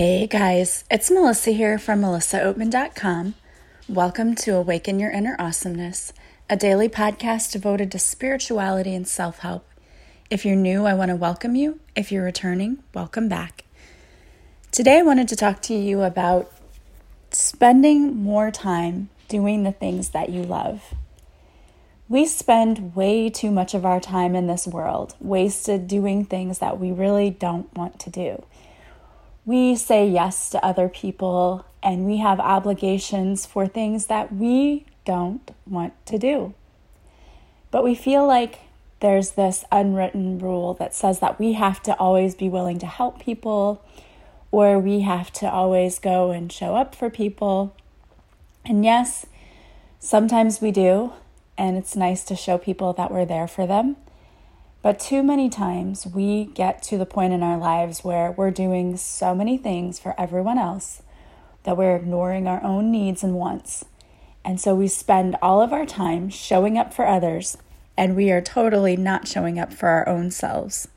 Hey guys, it's Melissa here from melissaoatman.com. Welcome to Awaken Your Inner Awesomeness, a daily podcast devoted to spirituality and self help. If you're new, I want to welcome you. If you're returning, welcome back. Today, I wanted to talk to you about spending more time doing the things that you love. We spend way too much of our time in this world wasted doing things that we really don't want to do we say yes to other people and we have obligations for things that we don't want to do. But we feel like there's this unwritten rule that says that we have to always be willing to help people or we have to always go and show up for people. And yes, sometimes we do, and it's nice to show people that we're there for them. But too many times we get to the point in our lives where we're doing so many things for everyone else that we're ignoring our own needs and wants. And so we spend all of our time showing up for others, and we are totally not showing up for our own selves.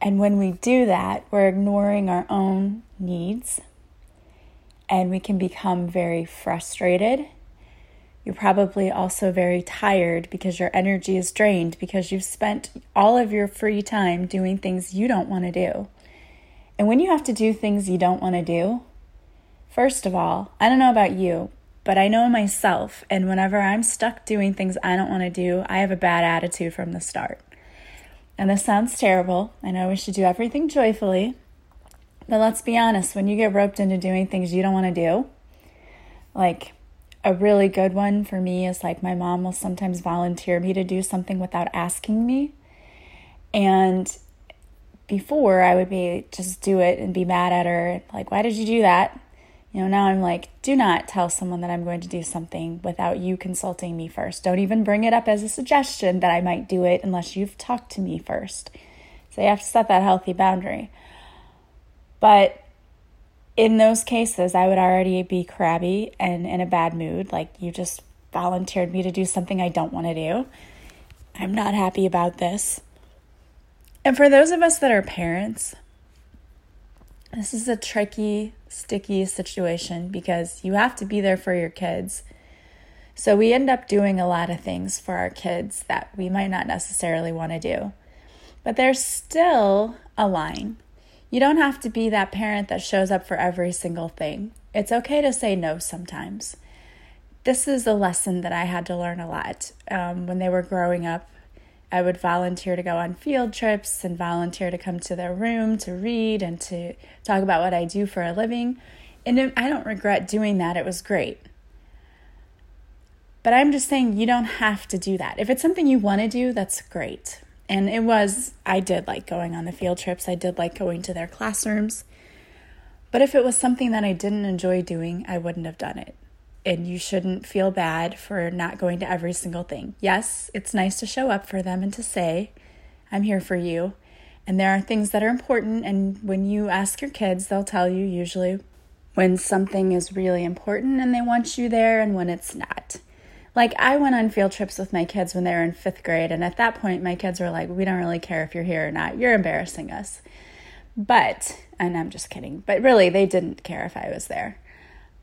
And when we do that, we're ignoring our own needs, and we can become very frustrated you're probably also very tired because your energy is drained because you've spent all of your free time doing things you don't want to do. And when you have to do things you don't want to do, first of all, I don't know about you, but I know myself. And whenever I'm stuck doing things I don't want to do, I have a bad attitude from the start. And this sounds terrible. I know we should do everything joyfully. But let's be honest, when you get roped into doing things you don't want to do, like a really good one for me is like my mom will sometimes volunteer me to do something without asking me. And before I would be just do it and be mad at her, like, why did you do that? You know, now I'm like, do not tell someone that I'm going to do something without you consulting me first. Don't even bring it up as a suggestion that I might do it unless you've talked to me first. So you have to set that healthy boundary. But in those cases, I would already be crabby and in a bad mood. Like, you just volunteered me to do something I don't want to do. I'm not happy about this. And for those of us that are parents, this is a tricky, sticky situation because you have to be there for your kids. So we end up doing a lot of things for our kids that we might not necessarily want to do. But there's still a line you don't have to be that parent that shows up for every single thing. It's okay to say no sometimes. This is a lesson that I had to learn a lot. Um, when they were growing up, I would volunteer to go on field trips and volunteer to come to their room to read and to talk about what I do for a living. And I don't regret doing that, it was great. But I'm just saying you don't have to do that. If it's something you want to do, that's great. And it was, I did like going on the field trips, I did like going to their classrooms. But if it was something that I didn't enjoy doing, I wouldn't have done it. And you shouldn't feel bad for not going to every single thing. Yes, it's nice to show up for them and to say, I'm here for you. And there are things that are important. And when you ask your kids, they'll tell you usually when something is really important and they want you there and when it's not. Like, I went on field trips with my kids when they were in fifth grade, and at that point, my kids were like, We don't really care if you're here or not. You're embarrassing us. But, and I'm just kidding, but really, they didn't care if I was there.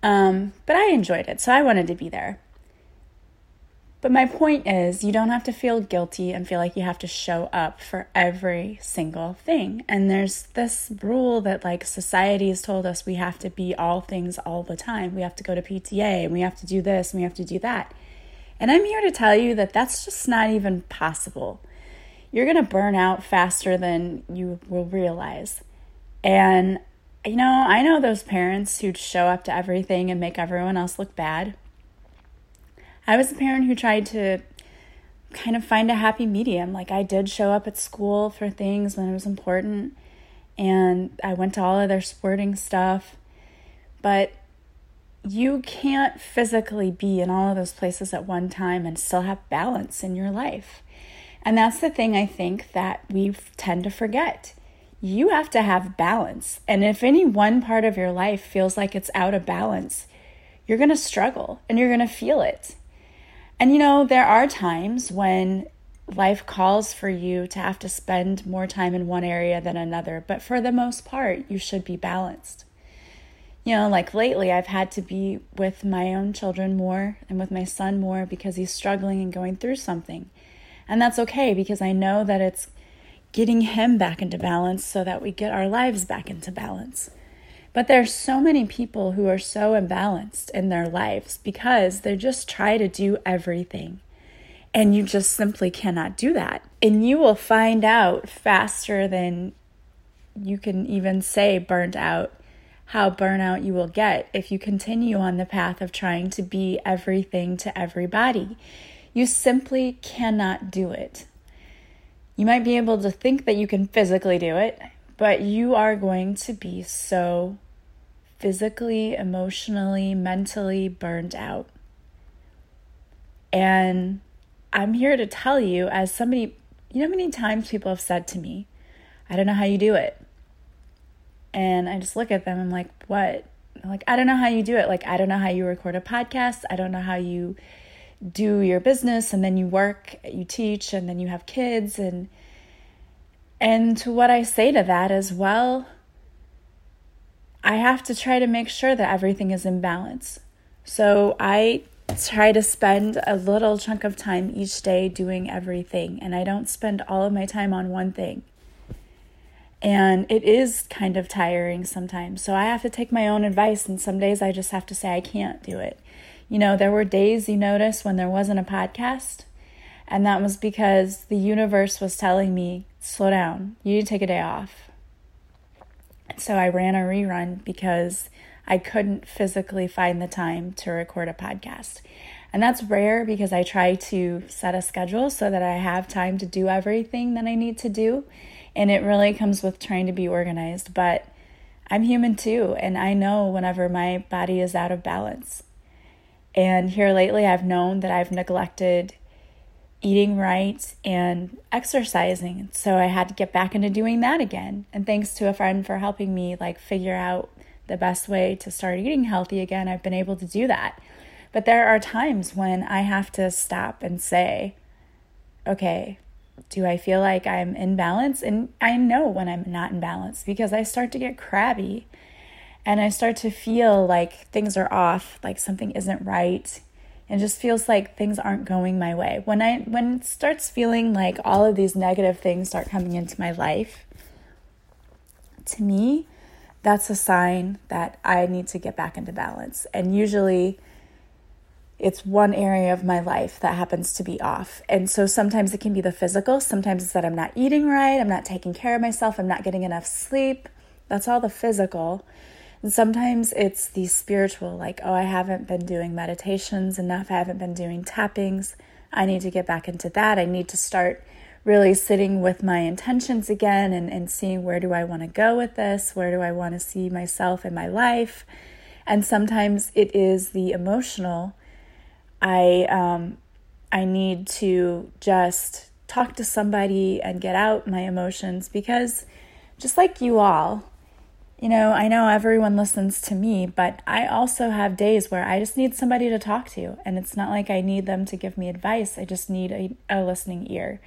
Um, but I enjoyed it, so I wanted to be there. But my point is, you don't have to feel guilty and feel like you have to show up for every single thing. And there's this rule that, like, society has told us we have to be all things all the time. We have to go to PTA and we have to do this and we have to do that. And I'm here to tell you that that's just not even possible. You're going to burn out faster than you will realize. And, you know, I know those parents who show up to everything and make everyone else look bad. I was a parent who tried to kind of find a happy medium. Like, I did show up at school for things when it was important, and I went to all of their sporting stuff. But you can't physically be in all of those places at one time and still have balance in your life. And that's the thing I think that we tend to forget. You have to have balance. And if any one part of your life feels like it's out of balance, you're going to struggle and you're going to feel it. And you know, there are times when life calls for you to have to spend more time in one area than another, but for the most part, you should be balanced. You know, like lately, I've had to be with my own children more and with my son more because he's struggling and going through something. And that's okay because I know that it's getting him back into balance so that we get our lives back into balance. But there are so many people who are so imbalanced in their lives because they just try to do everything. And you just simply cannot do that. And you will find out faster than you can even say burnt out how burnout you will get if you continue on the path of trying to be everything to everybody. You simply cannot do it. You might be able to think that you can physically do it, but you are going to be so physically, emotionally, mentally burned out. And I'm here to tell you, as somebody, you know, many times people have said to me, I don't know how you do it. And I just look at them, I'm like, what? I'm like, I don't know how you do it. Like, I don't know how you record a podcast. I don't know how you do your business and then you work, you teach, and then you have kids. And, and to what I say to that is, well, I have to try to make sure that everything is in balance. So I try to spend a little chunk of time each day doing everything, and I don't spend all of my time on one thing. And it is kind of tiring sometimes. So I have to take my own advice, and some days I just have to say I can't do it. You know, there were days you notice when there wasn't a podcast, and that was because the universe was telling me, slow down, you need to take a day off. So I ran a rerun because I couldn't physically find the time to record a podcast. And that's rare because I try to set a schedule so that I have time to do everything that I need to do. And it really comes with trying to be organized. But I'm human too, and I know whenever my body is out of balance. And here lately, I've known that I've neglected eating right and exercising. So I had to get back into doing that again. And thanks to a friend for helping me like figure out the best way to start eating healthy again, I've been able to do that. But there are times when I have to stop and say, okay, do I feel like I'm in balance? And I know when I'm not in balance because I start to get crabby and I start to feel like things are off, like something isn't right. And just feels like things aren't going my way. When I when it starts feeling like all of these negative things start coming into my life, to me, that's a sign that I need to get back into balance. And usually it's one area of my life that happens to be off. And so sometimes it can be the physical, sometimes it's that I'm not eating right, I'm not taking care of myself, I'm not getting enough sleep. That's all the physical. And sometimes it's the spiritual, like, oh, I haven't been doing meditations enough, I haven't been doing tappings. I need to get back into that. I need to start really sitting with my intentions again and, and seeing where do I want to go with this? Where do I want to see myself in my life? And sometimes it is the emotional. I um, I need to just talk to somebody and get out my emotions because just like you all, you know, I know everyone listens to me, but I also have days where I just need somebody to talk to. And it's not like I need them to give me advice, I just need a, a listening ear.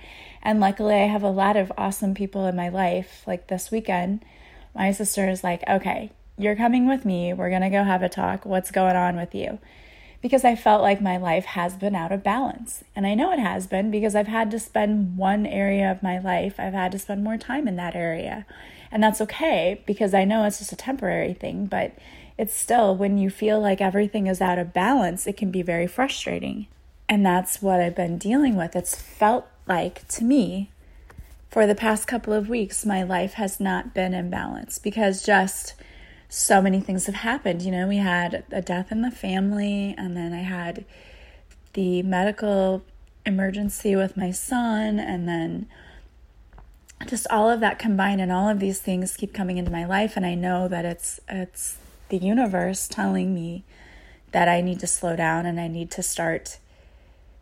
And luckily, I have a lot of awesome people in my life. Like this weekend, my sister is like, okay, you're coming with me. We're going to go have a talk. What's going on with you? Because I felt like my life has been out of balance. And I know it has been because I've had to spend one area of my life, I've had to spend more time in that area. And that's okay because I know it's just a temporary thing, but it's still when you feel like everything is out of balance, it can be very frustrating. And that's what I've been dealing with. It's felt like to me for the past couple of weeks, my life has not been in balance because just so many things have happened. You know, we had a death in the family, and then I had the medical emergency with my son, and then just all of that combined and all of these things keep coming into my life and I know that it's it's the universe telling me that I need to slow down and I need to start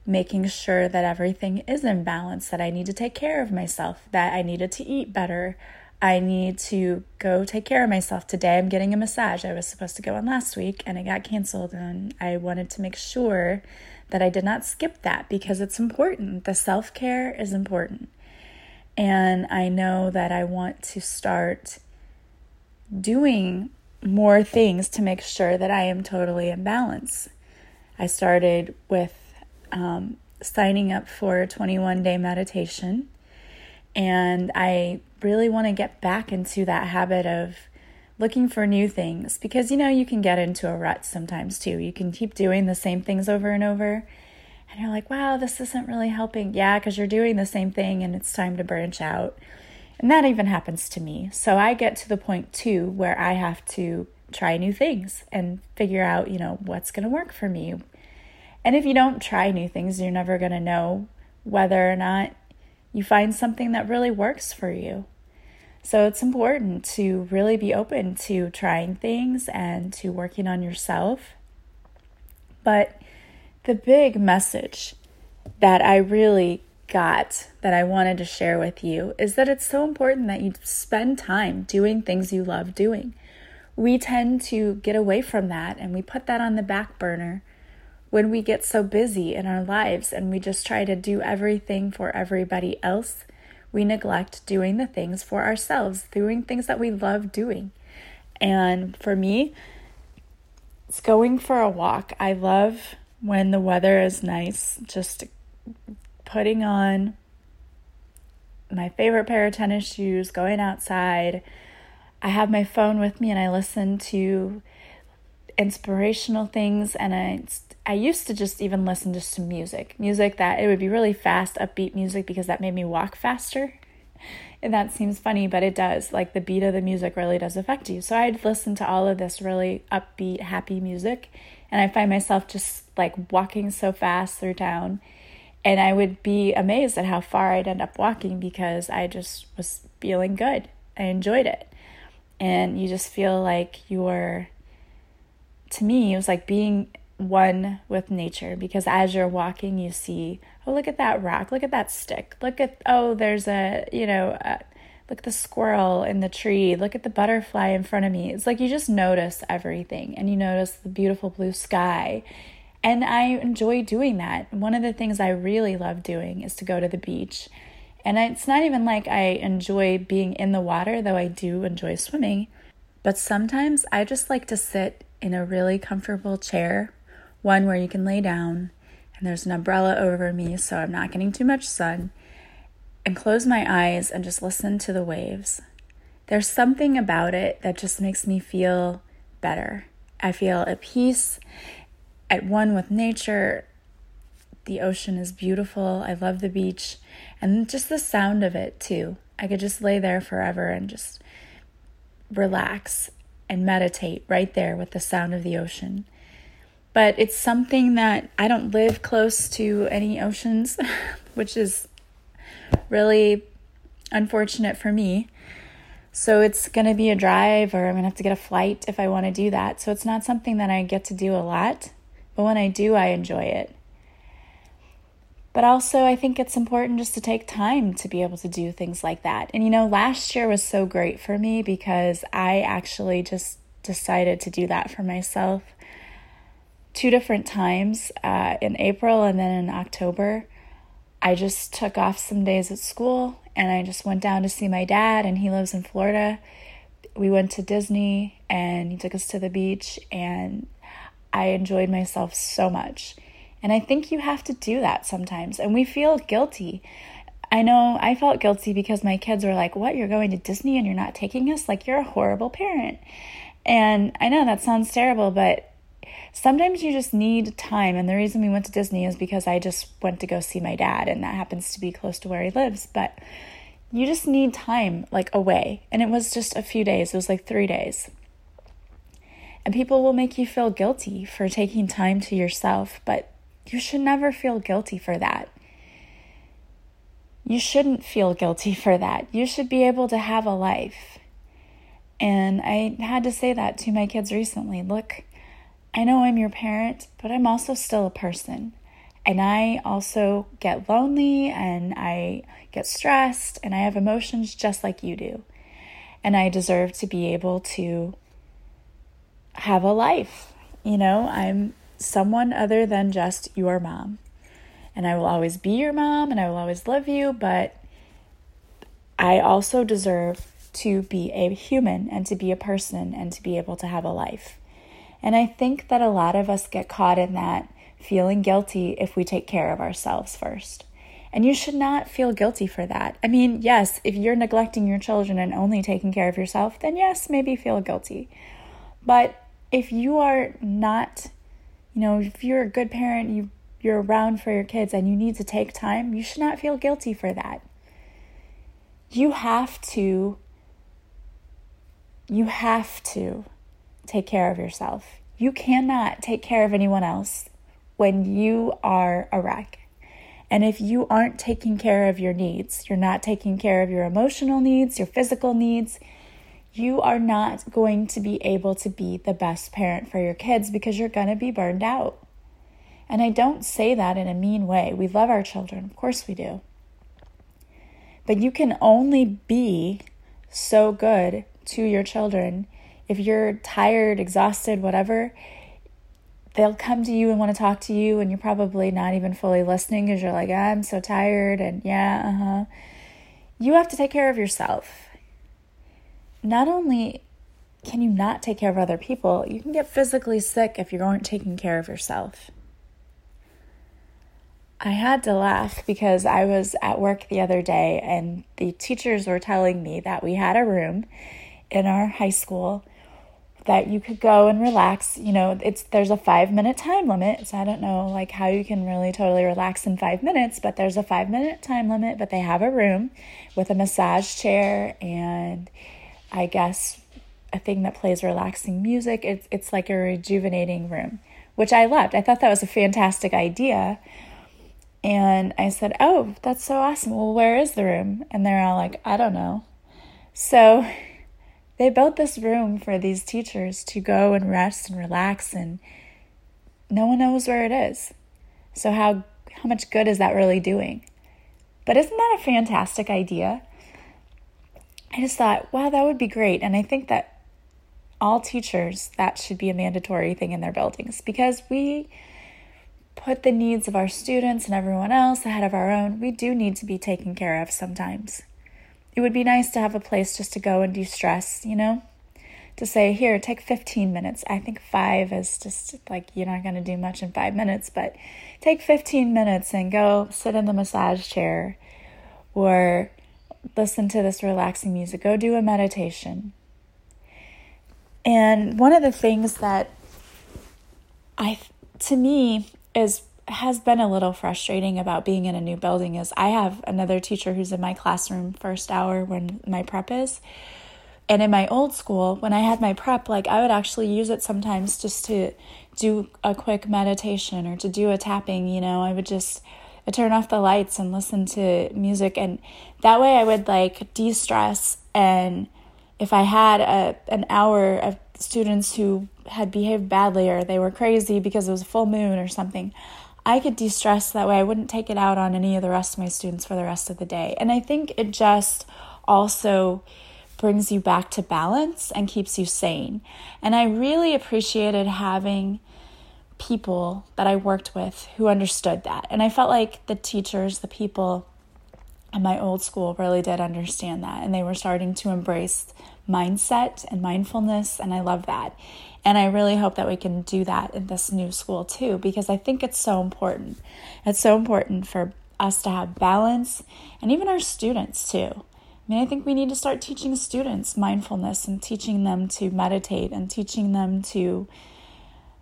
making sure that everything is in balance, that I need to take care of myself, that I needed to eat better. I need to go take care of myself. Today I'm getting a massage. I was supposed to go on last week and it got canceled and I wanted to make sure that I did not skip that because it's important. The self care is important. And I know that I want to start doing more things to make sure that I am totally in balance. I started with um, signing up for a 21 day meditation, and I really want to get back into that habit of looking for new things because you know you can get into a rut sometimes too. You can keep doing the same things over and over, and you're like, wow, this isn't really helping. Yeah, because you're doing the same thing and it's time to branch out. And that even happens to me. So I get to the point too where I have to try new things and figure out, you know, what's going to work for me. And if you don't try new things, you're never going to know whether or not you find something that really works for you. So it's important to really be open to trying things and to working on yourself. But the big message that I really got that I wanted to share with you is that it's so important that you spend time doing things you love doing we tend to get away from that and we put that on the back burner when we get so busy in our lives and we just try to do everything for everybody else. We neglect doing the things for ourselves, doing things that we love doing. And for me, it's going for a walk. I love when the weather is nice, just putting on my favorite pair of tennis shoes, going outside I have my phone with me and I listen to inspirational things and I I used to just even listen just to music. Music that it would be really fast, upbeat music because that made me walk faster. And that seems funny, but it does. Like the beat of the music really does affect you. So I'd listen to all of this really upbeat, happy music and I find myself just like walking so fast through town and I would be amazed at how far I'd end up walking because I just was feeling good. I enjoyed it and you just feel like you're to me it was like being one with nature because as you're walking you see oh look at that rock look at that stick look at oh there's a you know a, look at the squirrel in the tree look at the butterfly in front of me. It's like you just notice everything and you notice the beautiful blue sky. And i enjoy doing that. One of the things i really love doing is to go to the beach. And it's not even like I enjoy being in the water, though I do enjoy swimming. But sometimes I just like to sit in a really comfortable chair, one where you can lay down and there's an umbrella over me so I'm not getting too much sun, and close my eyes and just listen to the waves. There's something about it that just makes me feel better. I feel at peace, at one with nature. The ocean is beautiful. I love the beach and just the sound of it too. I could just lay there forever and just relax and meditate right there with the sound of the ocean. But it's something that I don't live close to any oceans, which is really unfortunate for me. So it's going to be a drive, or I'm going to have to get a flight if I want to do that. So it's not something that I get to do a lot. But when I do, I enjoy it. But also, I think it's important just to take time to be able to do things like that. And you know, last year was so great for me because I actually just decided to do that for myself two different times uh, in April and then in October. I just took off some days at school and I just went down to see my dad, and he lives in Florida. We went to Disney and he took us to the beach, and I enjoyed myself so much. And I think you have to do that sometimes. And we feel guilty. I know I felt guilty because my kids were like, What? You're going to Disney and you're not taking us? Like, you're a horrible parent. And I know that sounds terrible, but sometimes you just need time. And the reason we went to Disney is because I just went to go see my dad, and that happens to be close to where he lives. But you just need time, like away. And it was just a few days, it was like three days. And people will make you feel guilty for taking time to yourself, but you should never feel guilty for that. You shouldn't feel guilty for that. You should be able to have a life. And I had to say that to my kids recently. Look, I know I'm your parent, but I'm also still a person. And I also get lonely and I get stressed and I have emotions just like you do. And I deserve to be able to have a life. You know, I'm someone other than just your mom. And I will always be your mom and I will always love you, but I also deserve to be a human and to be a person and to be able to have a life. And I think that a lot of us get caught in that feeling guilty if we take care of ourselves first. And you should not feel guilty for that. I mean, yes, if you're neglecting your children and only taking care of yourself, then yes, maybe feel guilty. But if you are not, you know, if you're a good parent, you you're around for your kids and you need to take time, you should not feel guilty for that. You have to you have to take care of yourself. You cannot take care of anyone else when you are a wreck. And if you aren't taking care of your needs, you're not taking care of your emotional needs, your physical needs, you are not going to be able to be the best parent for your kids because you're going to be burned out. And I don't say that in a mean way. We love our children, of course we do. But you can only be so good to your children if you're tired, exhausted, whatever, they'll come to you and want to talk to you, and you're probably not even fully listening because you're like, I'm so tired, and yeah, uh huh. You have to take care of yourself. Not only can you not take care of other people, you can get physically sick if you aren't taking care of yourself. I had to laugh because I was at work the other day and the teachers were telling me that we had a room in our high school that you could go and relax. You know, it's there's a 5 minute time limit. So I don't know like how you can really totally relax in 5 minutes, but there's a 5 minute time limit, but they have a room with a massage chair and I guess a thing that plays relaxing music. It's it's like a rejuvenating room, which I loved. I thought that was a fantastic idea. And I said, "Oh, that's so awesome. Well, where is the room?" And they're all like, "I don't know." So they built this room for these teachers to go and rest and relax, and no one knows where it is. So, how, how much good is that really doing? But isn't that a fantastic idea? I just thought, wow, that would be great. And I think that all teachers, that should be a mandatory thing in their buildings because we put the needs of our students and everyone else ahead of our own. We do need to be taken care of sometimes it would be nice to have a place just to go and de stress, you know? To say, here, take 15 minutes. I think five is just like you're not going to do much in five minutes, but take 15 minutes and go sit in the massage chair or listen to this relaxing music. Go do a meditation. And one of the things that I, to me, is has been a little frustrating about being in a new building is I have another teacher who's in my classroom first hour when my prep is. And in my old school, when I had my prep, like I would actually use it sometimes just to do a quick meditation or to do a tapping, you know, I would just I'd turn off the lights and listen to music and that way I would like de-stress and if I had a an hour of students who had behaved badly or they were crazy because it was a full moon or something, I could de stress that way. I wouldn't take it out on any of the rest of my students for the rest of the day. And I think it just also brings you back to balance and keeps you sane. And I really appreciated having people that I worked with who understood that. And I felt like the teachers, the people in my old school really did understand that. And they were starting to embrace mindset and mindfulness. And I love that. And I really hope that we can do that in this new school too, because I think it's so important. It's so important for us to have balance and even our students too. I mean, I think we need to start teaching students mindfulness and teaching them to meditate and teaching them to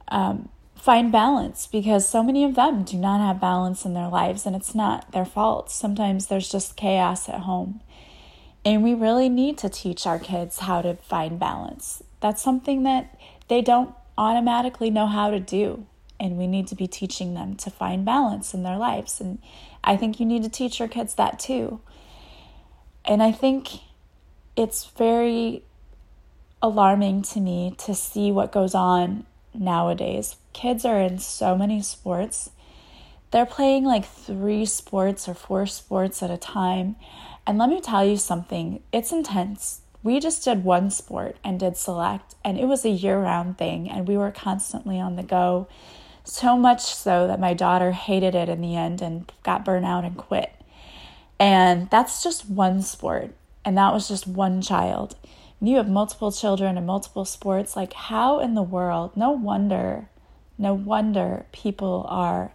um, find balance because so many of them do not have balance in their lives and it's not their fault. Sometimes there's just chaos at home. And we really need to teach our kids how to find balance. That's something that they don't automatically know how to do. And we need to be teaching them to find balance in their lives. And I think you need to teach your kids that too. And I think it's very alarming to me to see what goes on nowadays. Kids are in so many sports. They're playing like three sports or four sports at a time. And let me tell you something, it's intense we just did one sport and did select, and it was a year round thing, and we were constantly on the go. So much so that my daughter hated it in the end and got burnt out and quit. And that's just one sport. And that was just one child. And you have multiple children and multiple sports. Like, how in the world? No wonder, no wonder people are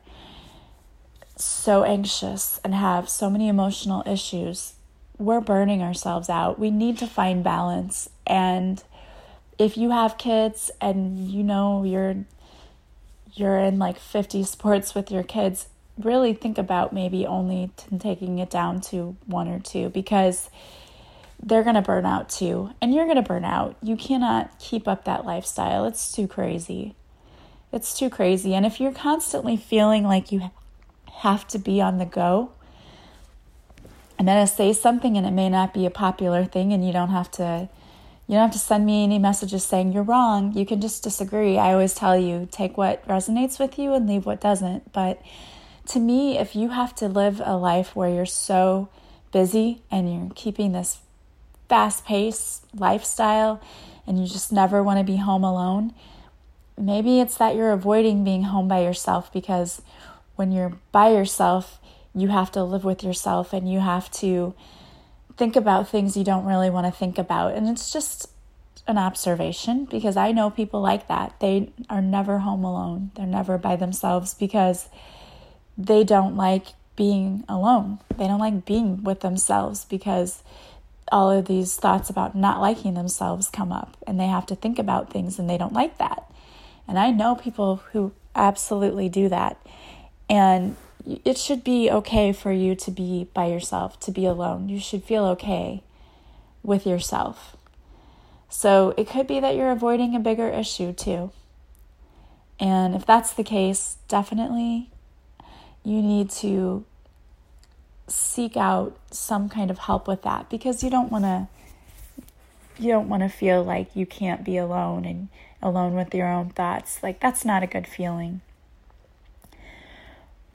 so anxious and have so many emotional issues. We're burning ourselves out. We need to find balance. And if you have kids and you know you're you're in like 50 sports with your kids, really think about maybe only t- taking it down to one or two because they're going to burn out too. And you're going to burn out. You cannot keep up that lifestyle. It's too crazy. It's too crazy. And if you're constantly feeling like you have to be on the go, I'm going to say something and it may not be a popular thing and you don't have to you don't have to send me any messages saying you're wrong. You can just disagree. I always tell you take what resonates with you and leave what doesn't. But to me, if you have to live a life where you're so busy and you're keeping this fast paced lifestyle and you just never want to be home alone, maybe it's that you're avoiding being home by yourself because when you're by yourself, you have to live with yourself and you have to think about things you don't really want to think about. And it's just an observation because I know people like that. They are never home alone, they're never by themselves because they don't like being alone. They don't like being with themselves because all of these thoughts about not liking themselves come up and they have to think about things and they don't like that. And I know people who absolutely do that. And it should be okay for you to be by yourself, to be alone. You should feel okay with yourself. So it could be that you're avoiding a bigger issue too. And if that's the case, definitely you need to seek out some kind of help with that because you don't want to you don't want to feel like you can't be alone and alone with your own thoughts. Like that's not a good feeling.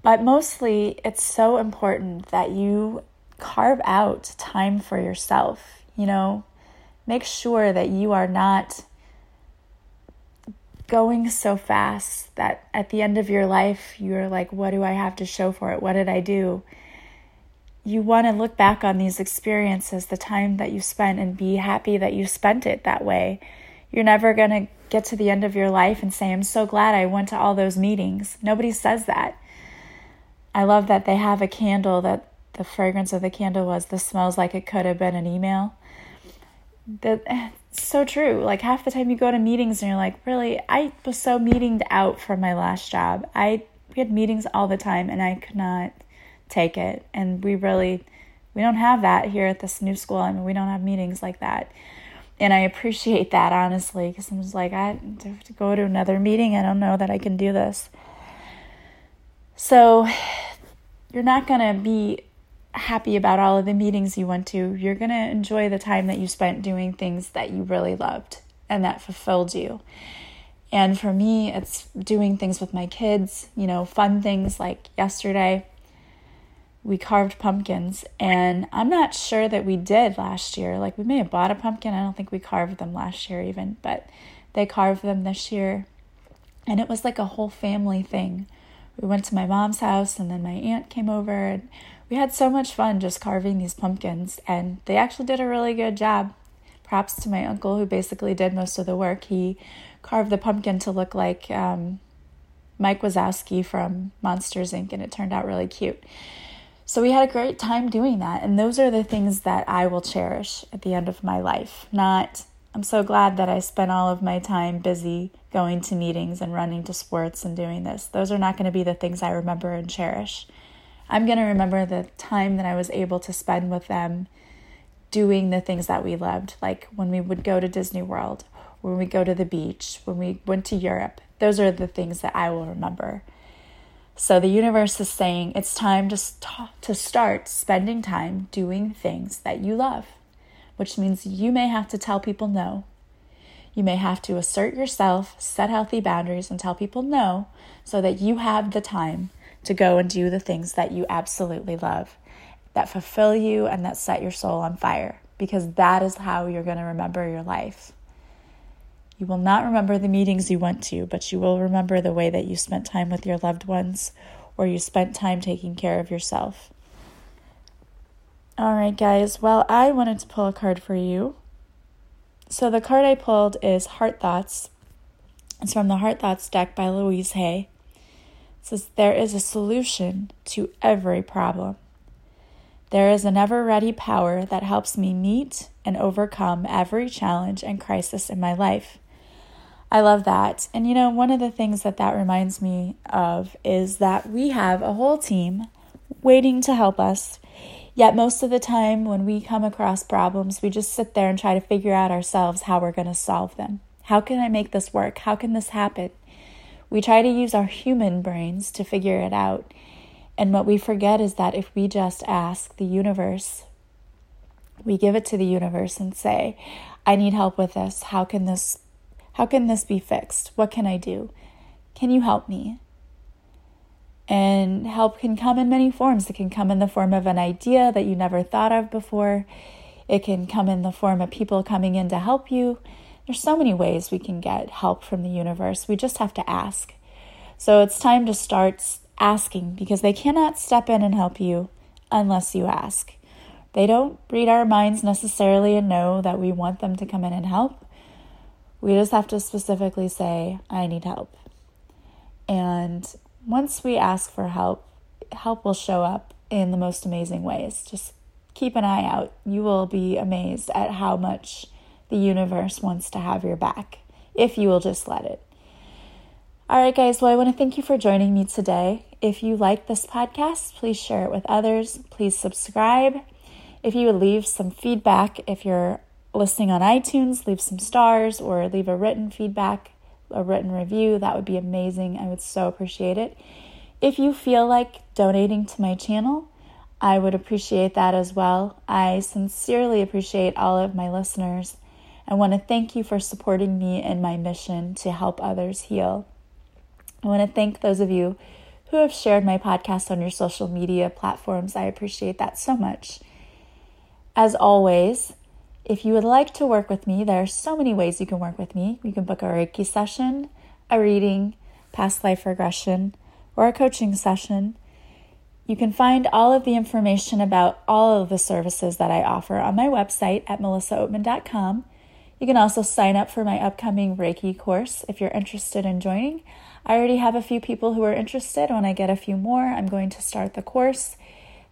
But mostly, it's so important that you carve out time for yourself. You know, make sure that you are not going so fast that at the end of your life, you're like, what do I have to show for it? What did I do? You want to look back on these experiences, the time that you spent, and be happy that you spent it that way. You're never going to get to the end of your life and say, I'm so glad I went to all those meetings. Nobody says that. I love that they have a candle that the fragrance of the candle was this smells like it could have been an email. That so true. Like half the time you go to meetings and you're like, really, I was so meetinged out from my last job. I we had meetings all the time and I could not take it. And we really we don't have that here at this new school. I mean, we don't have meetings like that. And I appreciate that honestly because I'm just like, I have to go to another meeting. I don't know that I can do this. So you're not going to be happy about all of the meetings you went to. You're going to enjoy the time that you spent doing things that you really loved and that fulfilled you. And for me, it's doing things with my kids, you know, fun things like yesterday we carved pumpkins and I'm not sure that we did last year. Like we may have bought a pumpkin. I don't think we carved them last year even, but they carved them this year. And it was like a whole family thing we went to my mom's house and then my aunt came over and we had so much fun just carving these pumpkins and they actually did a really good job props to my uncle who basically did most of the work he carved the pumpkin to look like um, mike wazowski from monsters inc and it turned out really cute so we had a great time doing that and those are the things that i will cherish at the end of my life not I'm so glad that I spent all of my time busy going to meetings and running to sports and doing this. Those are not going to be the things I remember and cherish. I'm going to remember the time that I was able to spend with them doing the things that we loved, like when we would go to Disney World, when we go to the beach, when we went to Europe. Those are the things that I will remember. So the universe is saying it's time to, st- to start spending time doing things that you love which means you may have to tell people no. You may have to assert yourself, set healthy boundaries, and tell people no so that you have the time to go and do the things that you absolutely love, that fulfill you, and that set your soul on fire, because that is how you're going to remember your life. You will not remember the meetings you went to, but you will remember the way that you spent time with your loved ones or you spent time taking care of yourself. All right, guys. Well, I wanted to pull a card for you. So the card I pulled is Heart Thoughts. It's from the Heart Thoughts deck by Louise Hay. It says, There is a solution to every problem. There is an ever ready power that helps me meet and overcome every challenge and crisis in my life. I love that. And you know, one of the things that that reminds me of is that we have a whole team waiting to help us. Yet, most of the time, when we come across problems, we just sit there and try to figure out ourselves how we're going to solve them. How can I make this work? How can this happen? We try to use our human brains to figure it out. And what we forget is that if we just ask the universe, we give it to the universe and say, I need help with this. How can this how can this be fixed? What can I do? Can you help me? And help can come in many forms. It can come in the form of an idea that you never thought of before. It can come in the form of people coming in to help you. There's so many ways we can get help from the universe. We just have to ask. So it's time to start asking because they cannot step in and help you unless you ask. They don't read our minds necessarily and know that we want them to come in and help. We just have to specifically say, I need help. And once we ask for help, help will show up in the most amazing ways. Just keep an eye out. You will be amazed at how much the universe wants to have your back if you will just let it. All right, guys, well, I want to thank you for joining me today. If you like this podcast, please share it with others. Please subscribe. If you would leave some feedback, if you're listening on iTunes, leave some stars or leave a written feedback, a written review. That would be amazing. I would so appreciate it. If you feel like donating to my channel, I would appreciate that as well. I sincerely appreciate all of my listeners. I want to thank you for supporting me in my mission to help others heal. I want to thank those of you who have shared my podcast on your social media platforms. I appreciate that so much. As always, if you would like to work with me, there are so many ways you can work with me. You can book a Reiki session, a reading, past life regression, or a coaching session. You can find all of the information about all of the services that I offer on my website at melissaoatman.com. You can also sign up for my upcoming Reiki course if you're interested in joining. I already have a few people who are interested. When I get a few more, I'm going to start the course.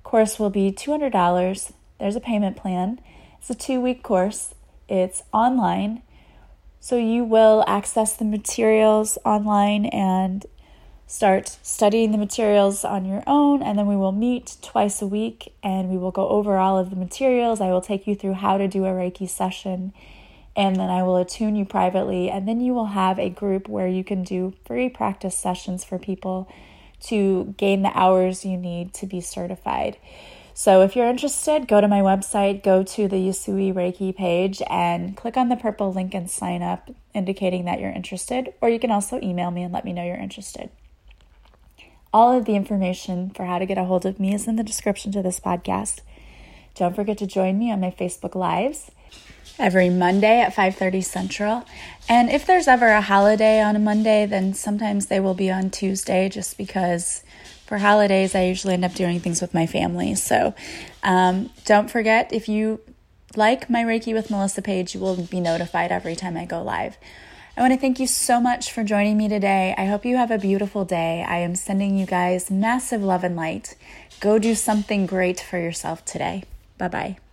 Course will be $200. There's a payment plan. It's a two week course, it's online. So you will access the materials online and start studying the materials on your own. And then we will meet twice a week and we will go over all of the materials. I will take you through how to do a Reiki session and then I will attune you privately. And then you will have a group where you can do free practice sessions for people to gain the hours you need to be certified. So if you're interested, go to my website, go to the Usui Reiki page, and click on the purple link and sign up, indicating that you're interested. Or you can also email me and let me know you're interested. All of the information for how to get a hold of me is in the description to this podcast. Don't forget to join me on my Facebook Lives every Monday at 5:30 Central. And if there's ever a holiday on a Monday, then sometimes they will be on Tuesday just because for holidays, I usually end up doing things with my family. So um, don't forget if you like my Reiki with Melissa page, you will be notified every time I go live. I want to thank you so much for joining me today. I hope you have a beautiful day. I am sending you guys massive love and light. Go do something great for yourself today. Bye bye.